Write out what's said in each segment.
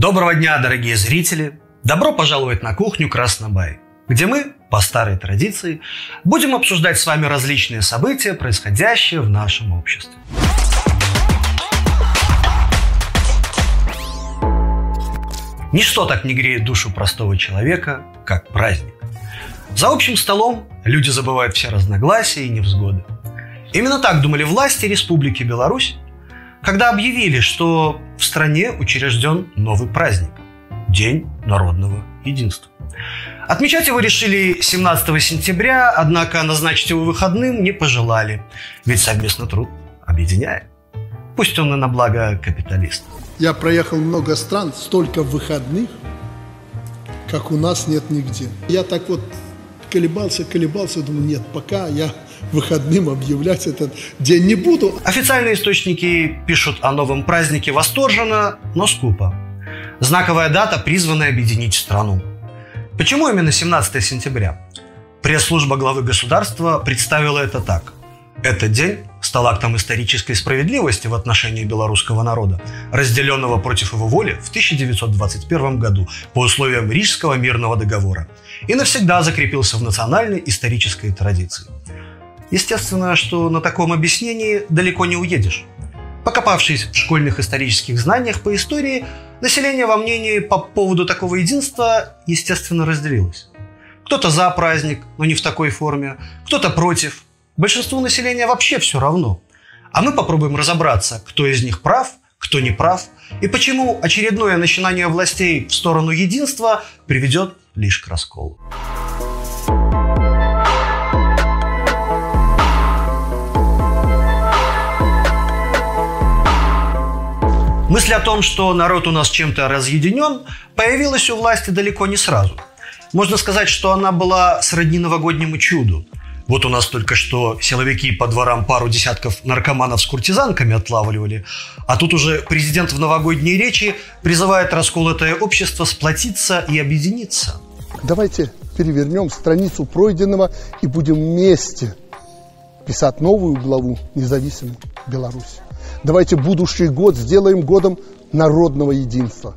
Доброго дня, дорогие зрители! Добро пожаловать на кухню Краснобай, где мы, по старой традиции, будем обсуждать с вами различные события, происходящие в нашем обществе. Ничто так не греет душу простого человека, как праздник. За общим столом люди забывают все разногласия и невзгоды. Именно так думали власти Республики Беларусь, когда объявили, что в стране учрежден новый праздник – День народного единства. Отмечать его решили 17 сентября, однако назначить его выходным не пожелали, ведь совместный труд объединяет. Пусть он и на благо капиталистов. Я проехал много стран, столько выходных, как у нас нет нигде. Я так вот колебался, колебался, думаю, нет, пока я выходным объявлять этот день не буду. Официальные источники пишут о новом празднике восторженно, но скупо. Знаковая дата, призванная объединить страну. Почему именно 17 сентября? Пресс-служба главы государства представила это так. Этот день стал актом исторической справедливости в отношении белорусского народа, разделенного против его воли в 1921 году по условиям Рижского мирного договора и навсегда закрепился в национальной исторической традиции. Естественно, что на таком объяснении далеко не уедешь. Покопавшись в школьных исторических знаниях по истории, население во мнении по поводу такого единства, естественно, разделилось. Кто-то за праздник, но не в такой форме, кто-то против. Большинству населения вообще все равно. А мы попробуем разобраться, кто из них прав, кто не прав, и почему очередное начинание властей в сторону единства приведет лишь к расколу. Мысль о том, что народ у нас чем-то разъединен, появилась у власти далеко не сразу. Можно сказать, что она была сродни новогоднему чуду. Вот у нас только что силовики по дворам пару десятков наркоманов с куртизанками отлавливали, а тут уже президент в новогодней речи призывает расколотое общество сплотиться и объединиться. Давайте перевернем страницу пройденного и будем вместе писать новую главу независимой Беларуси. Давайте будущий год сделаем годом народного единства.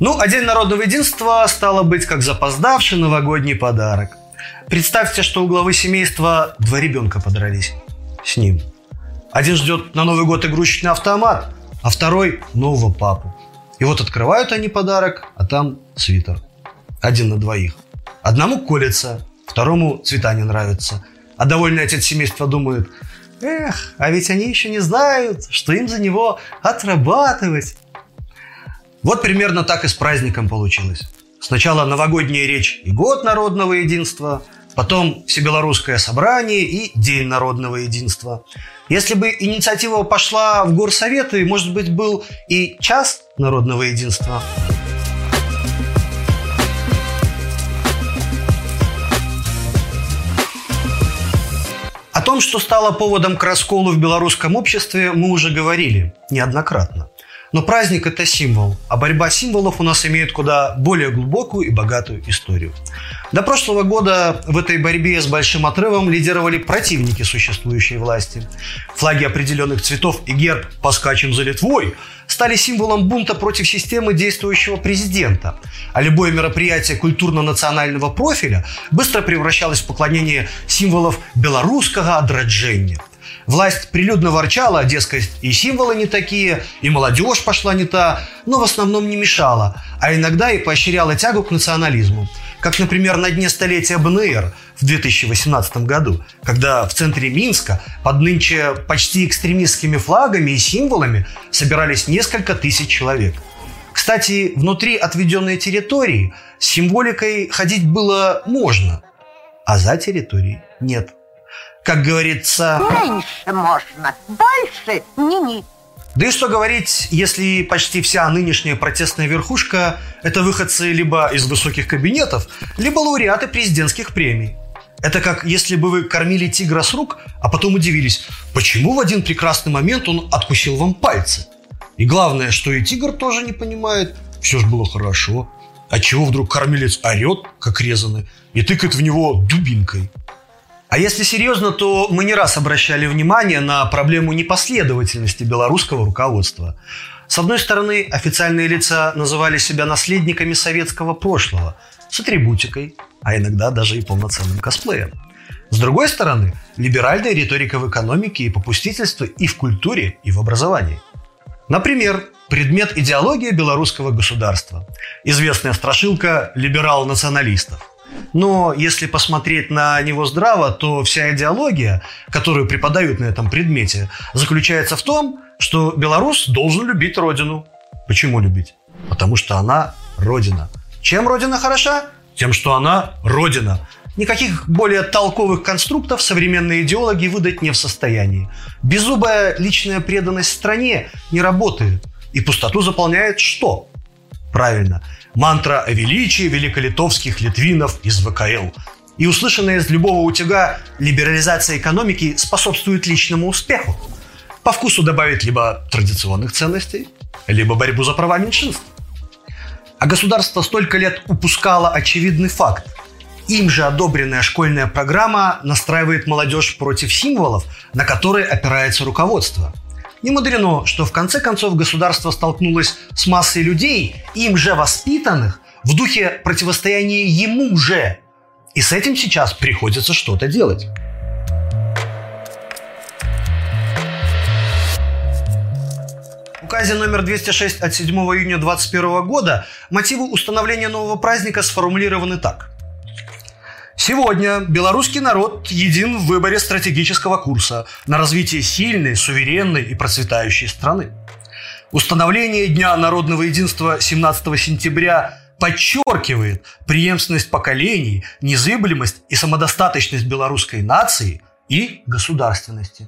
Ну, а День народного единства стало быть как запоздавший новогодний подарок. Представьте, что у главы семейства два ребенка подрались с ним. Один ждет на Новый год игрушечный автомат, а второй – нового папу. И вот открывают они подарок, а там свитер. Один на двоих. Одному колется, второму цвета не нравятся. А довольный отец семейства думает – Эх, а ведь они еще не знают, что им за него отрабатывать. Вот примерно так и с праздником получилось. Сначала новогодняя речь и год народного единства, потом всебелорусское собрание и День народного единства. Если бы инициатива пошла в горсоветы, может быть, был и час народного единства. Том, что стало поводом к расколу в белорусском обществе, мы уже говорили неоднократно. Но праздник – это символ, а борьба символов у нас имеет куда более глубокую и богатую историю. До прошлого года в этой борьбе с большим отрывом лидировали противники существующей власти. Флаги определенных цветов и герб «Поскачем за Литвой» стали символом бунта против системы действующего президента. А любое мероприятие культурно-национального профиля быстро превращалось в поклонение символов белорусского отраджения – Власть прилюдно ворчала, дескать, и символы не такие, и молодежь пошла не та, но в основном не мешала, а иногда и поощряла тягу к национализму. Как, например, на дне столетия БНР в 2018 году, когда в центре Минска под нынче почти экстремистскими флагами и символами собирались несколько тысяч человек. Кстати, внутри отведенной территории с символикой ходить было можно, а за территорией нет – как говорится... Меньше можно, больше ни-ни. Да и что говорить, если почти вся нынешняя протестная верхушка – это выходцы либо из высоких кабинетов, либо лауреаты президентских премий. Это как если бы вы кормили тигра с рук, а потом удивились, почему в один прекрасный момент он откусил вам пальцы. И главное, что и тигр тоже не понимает, все же было хорошо. А чего вдруг кормилец орет, как резанный, и тыкает в него дубинкой? А если серьезно, то мы не раз обращали внимание на проблему непоследовательности белорусского руководства. С одной стороны, официальные лица называли себя наследниками советского прошлого с атрибутикой, а иногда даже и полноценным косплеем. С другой стороны, либеральная риторика в экономике и попустительство и в культуре, и в образовании. Например, предмет идеология белорусского государства. Известная страшилка либерал-националистов. Но если посмотреть на него здраво, то вся идеология, которую преподают на этом предмете, заключается в том, что белорус должен любить родину. Почему любить? Потому что она родина. Чем родина хороша? Тем, что она родина. Никаких более толковых конструктов современные идеологи выдать не в состоянии. Беззубая личная преданность стране не работает. И пустоту заполняет что? Правильно, мантра о величии великолитовских литвинов из ВКЛ. И услышанная из любого утюга либерализация экономики способствует личному успеху. По вкусу добавить либо традиционных ценностей, либо борьбу за права меньшинств. А государство столько лет упускало очевидный факт. Им же одобренная школьная программа настраивает молодежь против символов, на которые опирается руководство. Не мудрено, что в конце концов государство столкнулось с массой людей, им же воспитанных, в духе противостояния ему же. И с этим сейчас приходится что-то делать. Указе номер 206 от 7 июня 2021 года мотивы установления нового праздника сформулированы так. Сегодня белорусский народ един в выборе стратегического курса на развитие сильной, суверенной и процветающей страны. Установление Дня народного единства 17 сентября подчеркивает преемственность поколений, незыблемость и самодостаточность белорусской нации и государственности.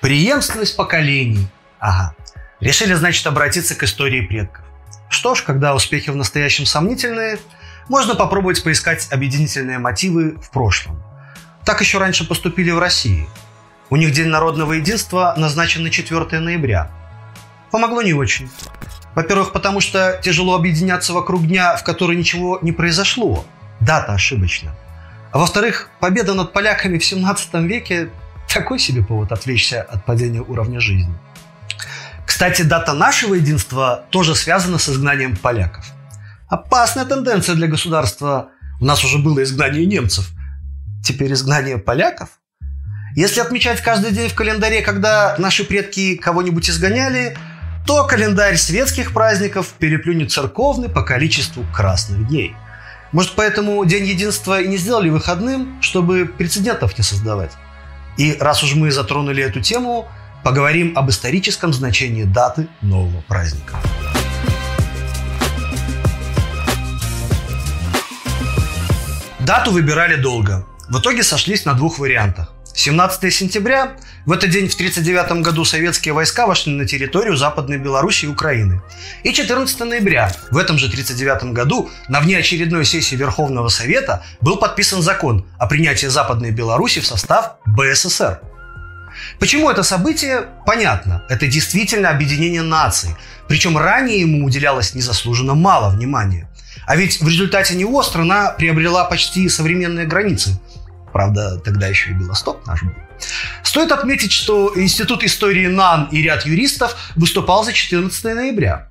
Преемственность поколений. Ага. Решили, значит, обратиться к истории предков. Что ж, когда успехи в настоящем сомнительные – можно попробовать поискать объединительные мотивы в прошлом. Так еще раньше поступили в России. У них День народного единства назначен на 4 ноября. Помогло не очень. Во-первых, потому что тяжело объединяться вокруг дня, в который ничего не произошло. Дата ошибочна. А во-вторых, победа над поляками в 17 веке – такой себе повод отвлечься от падения уровня жизни. Кстати, дата нашего единства тоже связана с изгнанием поляков – Опасная тенденция для государства. У нас уже было изгнание немцев. Теперь изгнание поляков? Если отмечать каждый день в календаре, когда наши предки кого-нибудь изгоняли, то календарь светских праздников переплюнет церковный по количеству красных дней. Может, поэтому День единства и не сделали выходным, чтобы прецедентов не создавать. И раз уж мы затронули эту тему, поговорим об историческом значении даты нового праздника. Дату выбирали долго. В итоге сошлись на двух вариантах. 17 сентября. В этот день в 1939 году советские войска вошли на территорию Западной Беларуси и Украины. И 14 ноября. В этом же 1939 году на внеочередной сессии Верховного Совета был подписан закон о принятии Западной Беларуси в состав БССР. Почему это событие? Понятно. Это действительно объединение наций. Причем ранее ему уделялось незаслуженно мало внимания. А ведь в результате него страна приобрела почти современные границы. Правда, тогда еще и Белосток наш был. Стоит отметить, что Институт истории НАН и ряд юристов выступал за 14 ноября.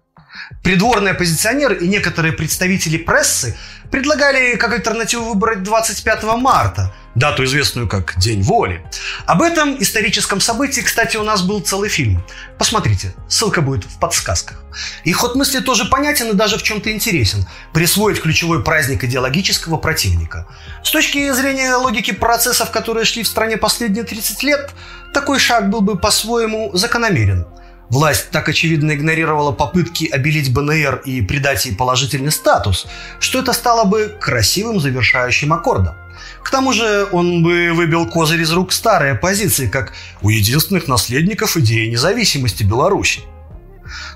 Придворные оппозиционеры и некоторые представители прессы предлагали как альтернативу выбрать 25 марта, дату, известную как День воли. Об этом историческом событии, кстати, у нас был целый фильм. Посмотрите, ссылка будет в подсказках. И ход мысли тоже понятен и даже в чем-то интересен. Присвоить ключевой праздник идеологического противника. С точки зрения логики процессов, которые шли в стране последние 30 лет, такой шаг был бы по-своему закономерен – Власть так очевидно игнорировала попытки обелить БНР и придать ей положительный статус, что это стало бы красивым завершающим аккордом. К тому же он бы выбил козырь из рук старой оппозиции, как у единственных наследников идеи независимости Беларуси.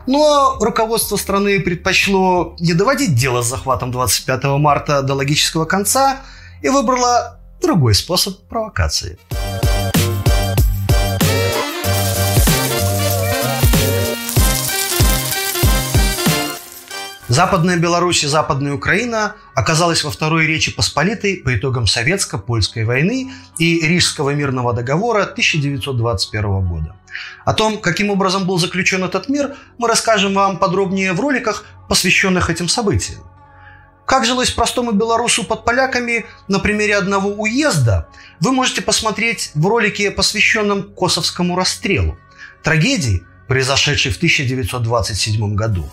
Но руководство страны предпочло не доводить дело с захватом 25 марта до логического конца и выбрало другой способ провокации – Западная Беларусь и Западная Украина оказалась во Второй Речи Посполитой по итогам Советско-Польской войны и Рижского мирного договора 1921 года. О том, каким образом был заключен этот мир, мы расскажем вам подробнее в роликах, посвященных этим событиям. Как жилось простому белорусу под поляками на примере одного уезда, вы можете посмотреть в ролике, посвященном Косовскому расстрелу. Трагедии, произошедшей в 1927 году.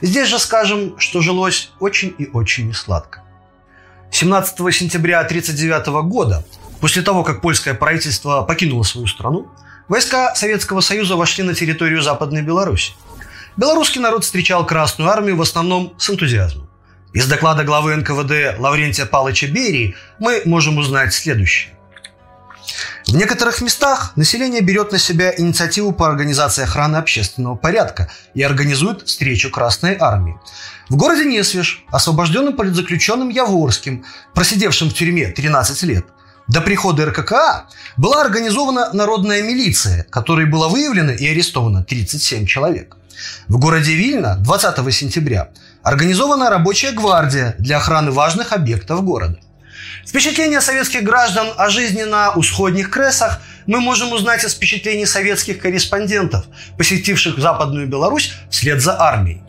Здесь же скажем, что жилось очень и очень несладко. 17 сентября 1939 года, после того, как польское правительство покинуло свою страну, войска Советского Союза вошли на территорию Западной Беларуси. Белорусский народ встречал Красную Армию в основном с энтузиазмом. Из доклада главы НКВД Лаврентия Павловича Берии мы можем узнать следующее. В некоторых местах население берет на себя инициативу по организации охраны общественного порядка и организует встречу Красной Армии. В городе Несвеж, освобожденным политзаключенным Яворским, просидевшим в тюрьме 13 лет, до прихода РККА была организована народная милиция, которой было выявлено и арестовано 37 человек. В городе Вильна 20 сентября организована рабочая гвардия для охраны важных объектов города. Впечатления советских граждан о жизни на усходних кресах мы можем узнать из впечатлений советских корреспондентов, посетивших Западную Беларусь вслед за армией.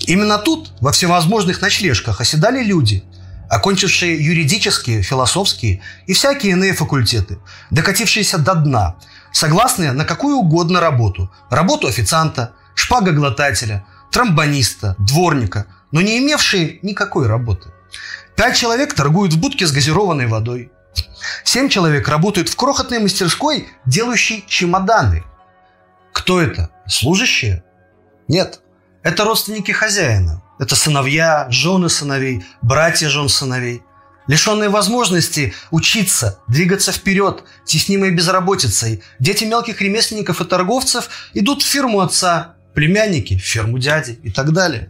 Именно тут, во всевозможных ночлежках, оседали люди, окончившие юридические, философские и всякие иные факультеты, докатившиеся до дна, согласные на какую угодно работу. Работу официанта, шпагоглотателя, тромбониста, дворника, но не имевшие никакой работы. Пять человек торгуют в будке с газированной водой. Семь человек работают в крохотной мастерской, делающей чемоданы. Кто это? Служащие? Нет. Это родственники хозяина. Это сыновья, жены сыновей, братья жен сыновей. Лишенные возможности учиться, двигаться вперед, теснимые безработицей, дети мелких ремесленников и торговцев идут в фирму отца, племянники в ферму дяди и так далее.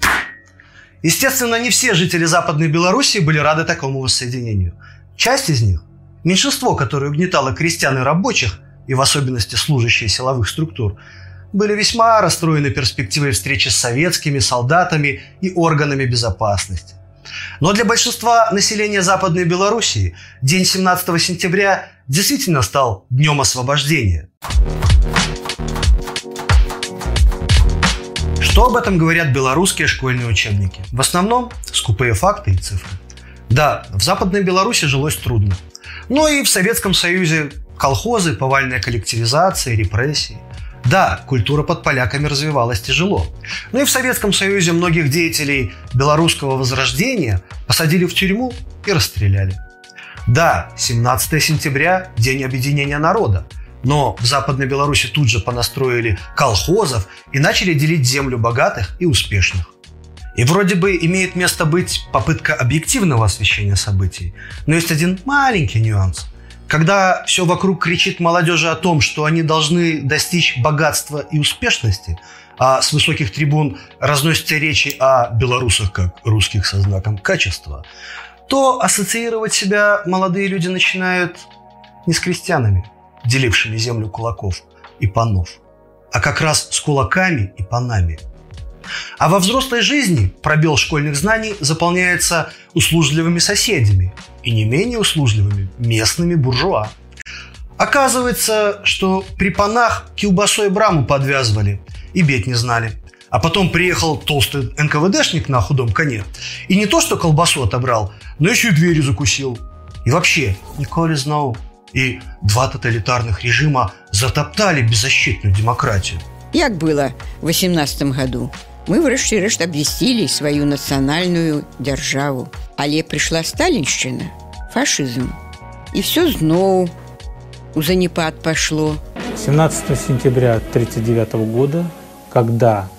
Естественно, не все жители Западной Белоруссии были рады такому воссоединению. Часть из них, меньшинство, которое угнетало крестьян и рабочих, и в особенности служащие силовых структур, были весьма расстроены перспективой встречи с советскими солдатами и органами безопасности. Но для большинства населения Западной Белоруссии день 17 сентября действительно стал днем освобождения. Что об этом говорят белорусские школьные учебники? В основном скупые факты и цифры. Да, в Западной Беларуси жилось трудно. Но и в Советском Союзе колхозы, повальная коллективизация, репрессии. Да, культура под поляками развивалась тяжело. Но и в Советском Союзе многих деятелей белорусского возрождения посадили в тюрьму и расстреляли. Да, 17 сентября – день объединения народа. Но в Западной Беларуси тут же понастроили колхозов и начали делить землю богатых и успешных. И вроде бы имеет место быть попытка объективного освещения событий. Но есть один маленький нюанс. Когда все вокруг кричит молодежи о том, что они должны достичь богатства и успешности, а с высоких трибун разносятся речи о белорусах как русских со знаком качества, то ассоциировать себя молодые люди начинают не с крестьянами, делившими землю кулаков и панов, а как раз с кулаками и панами. А во взрослой жизни пробел школьных знаний заполняется услужливыми соседями и не менее услужливыми местными буржуа. Оказывается, что при панах килбасой браму подвязывали и бед не знали. А потом приехал толстый НКВДшник на худом коне. И не то, что колбасу отобрал, но еще и двери закусил. И вообще, Николи знал, и два тоталитарных режима затоптали беззащитную демократию. Як было в 18 году? Мы врэшце рэшт абвясцілі сваю нацыянальную дзяржаву. Але пришла сталинщина, фашизм. И все зноў у занепад пошло. 17 сентября 1939 года, когда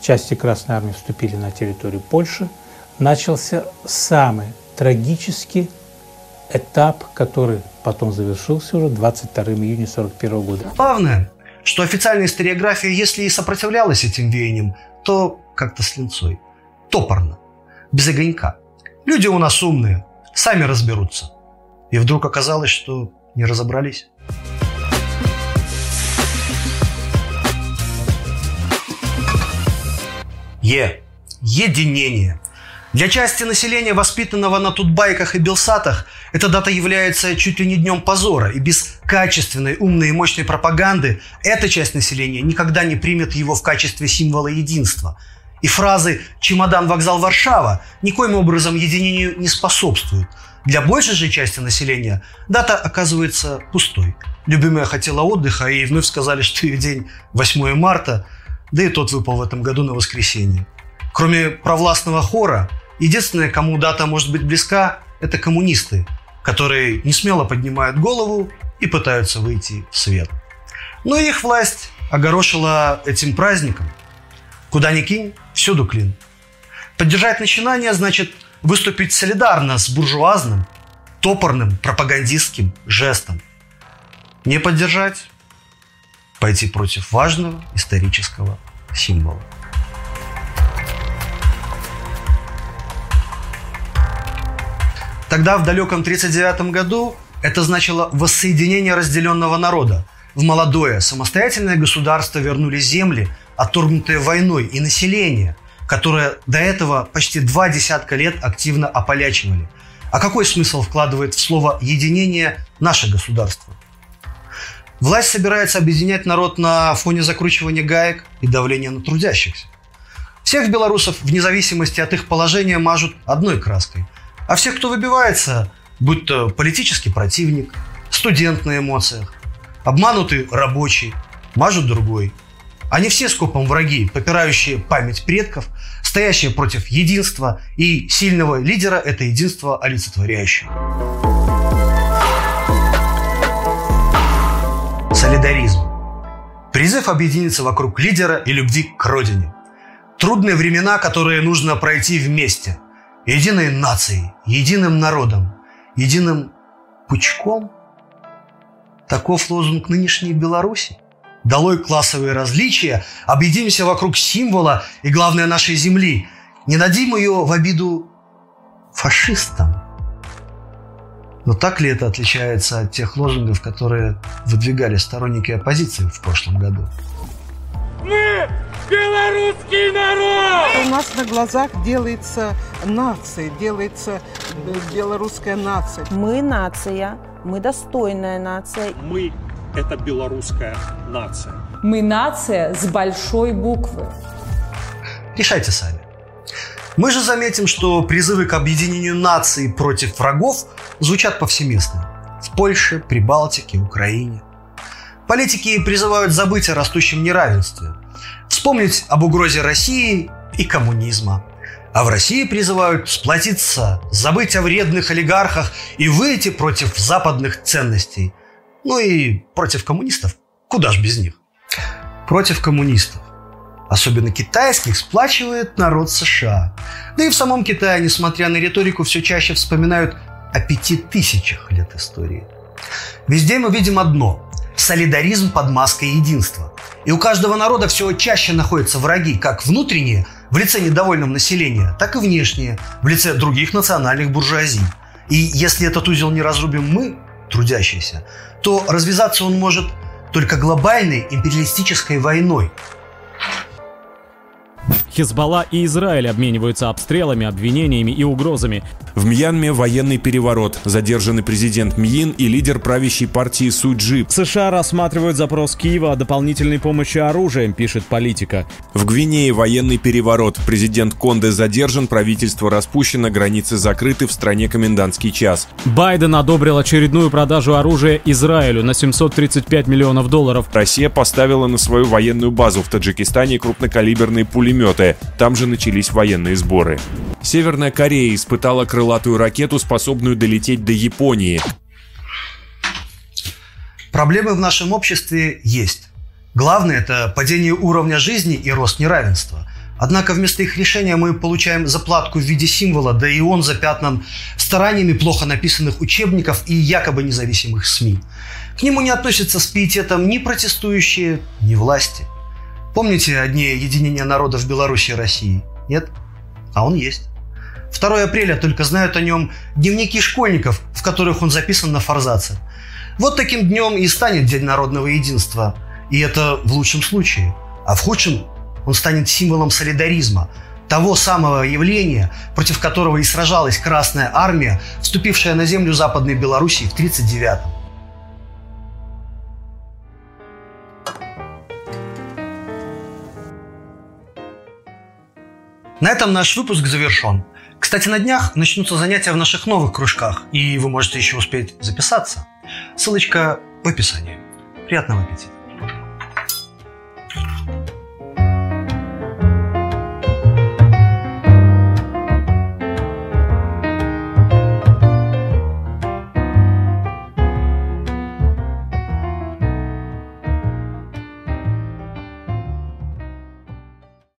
части Красной Армии вступили на территорию Польши, начался самый трагический этап, который потом завершился уже 22 июня 1941 года. Главное, что официальная историография, если и сопротивлялась этим веяниям, то как-то с линцой. Топорно. Без огонька. Люди у нас умные. Сами разберутся. И вдруг оказалось, что не разобрались. Е. единение. Для части населения, воспитанного на тутбайках и белсатах, эта дата является чуть ли не днем позора, и без качественной, умной и мощной пропаганды эта часть населения никогда не примет его в качестве символа единства. И фразы «чемодан, вокзал, Варшава» никоим образом единению не способствуют. Для большей же части населения дата оказывается пустой. Любимая хотела отдыха, и вновь сказали, что ее день 8 марта, да и тот выпал в этом году на воскресенье. Кроме провластного хора, единственное, кому дата может быть близка, это коммунисты, которые не смело поднимают голову и пытаются выйти в свет. Но их власть огорошила этим праздником. Куда ни кинь, всюду клин. Поддержать начинание значит выступить солидарно с буржуазным, топорным пропагандистским жестом. Не поддержать – пойти против важного исторического символа. Тогда, в далеком 1939 году, это значило воссоединение разделенного народа. В молодое самостоятельное государство вернули земли, отторгнутые войной, и население, которое до этого почти два десятка лет активно ополячивали. А какой смысл вкладывает в слово «единение» наше государство? Власть собирается объединять народ на фоне закручивания гаек и давления на трудящихся. Всех белорусов, вне зависимости от их положения, мажут одной краской – а всех, кто выбивается, будь то политический противник, студент на эмоциях, обманутый рабочий, мажут другой. Они все скопом враги, попирающие память предков, стоящие против единства и сильного лидера это единство олицетворяющего. Солидаризм. Призыв объединиться вокруг лидера и любви к родине. Трудные времена, которые нужно пройти вместе – единой нацией, единым народом, единым пучком. Таков лозунг нынешней Беларуси. Долой классовые различия, объединимся вокруг символа и, главное, нашей земли. Не дадим ее в обиду фашистам. Но так ли это отличается от тех лозунгов, которые выдвигали сторонники оппозиции в прошлом году? Мы белорусский народ! У нас на глазах делается нация, делается э, белорусская нация. Мы нация, мы достойная нация. Мы – это белорусская нация. Мы нация с большой буквы. Решайте сами. Мы же заметим, что призывы к объединению наций против врагов звучат повсеместно. В Польше, Прибалтике, Украине. Политики призывают забыть о растущем неравенстве, вспомнить об угрозе России и коммунизма. А в России призывают сплотиться, забыть о вредных олигархах и выйти против западных ценностей. Ну и против коммунистов. Куда ж без них? Против коммунистов. Особенно китайских сплачивает народ США. Да и в самом Китае, несмотря на риторику, все чаще вспоминают о пяти тысячах лет истории. Везде мы видим одно – солидаризм под маской единства. И у каждого народа все чаще находятся враги, как внутренние, в лице недовольного населения, так и внешние, в лице других национальных буржуазий. И если этот узел не разрубим мы, трудящиеся, то развязаться он может только глобальной империалистической войной – Хизбалла и Израиль обмениваются обстрелами, обвинениями и угрозами. В Мьянме военный переворот. Задержаны президент Мьин и лидер правящей партии Суджи. США рассматривают запрос Киева о дополнительной помощи оружием, пишет политика. В Гвинее военный переворот. Президент Конде задержан, правительство распущено, границы закрыты, в стране комендантский час. Байден одобрил очередную продажу оружия Израилю на 735 миллионов долларов. Россия поставила на свою военную базу в Таджикистане крупнокалиберные пулеметы. Там же начались военные сборы. Северная Корея испытала крылатую ракету, способную долететь до Японии. Проблемы в нашем обществе есть. Главное – это падение уровня жизни и рост неравенства. Однако вместо их решения мы получаем заплатку в виде символа, да и он запятнан стараниями плохо написанных учебников и якобы независимых СМИ. К нему не относятся с пиететом ни протестующие, ни власти – Помните о дне единения народов Беларуси и России? Нет? А он есть. 2 апреля только знают о нем дневники школьников, в которых он записан на форзаце. Вот таким днем и станет День народного единства. И это в лучшем случае. А в худшем он станет символом солидаризма. того самого явления, против которого и сражалась Красная Армия, вступившая на землю Западной Белоруссии в 1939-м. На этом наш выпуск завершен. Кстати, на днях начнутся занятия в наших новых кружках, и вы можете еще успеть записаться. Ссылочка в описании. Приятного аппетита!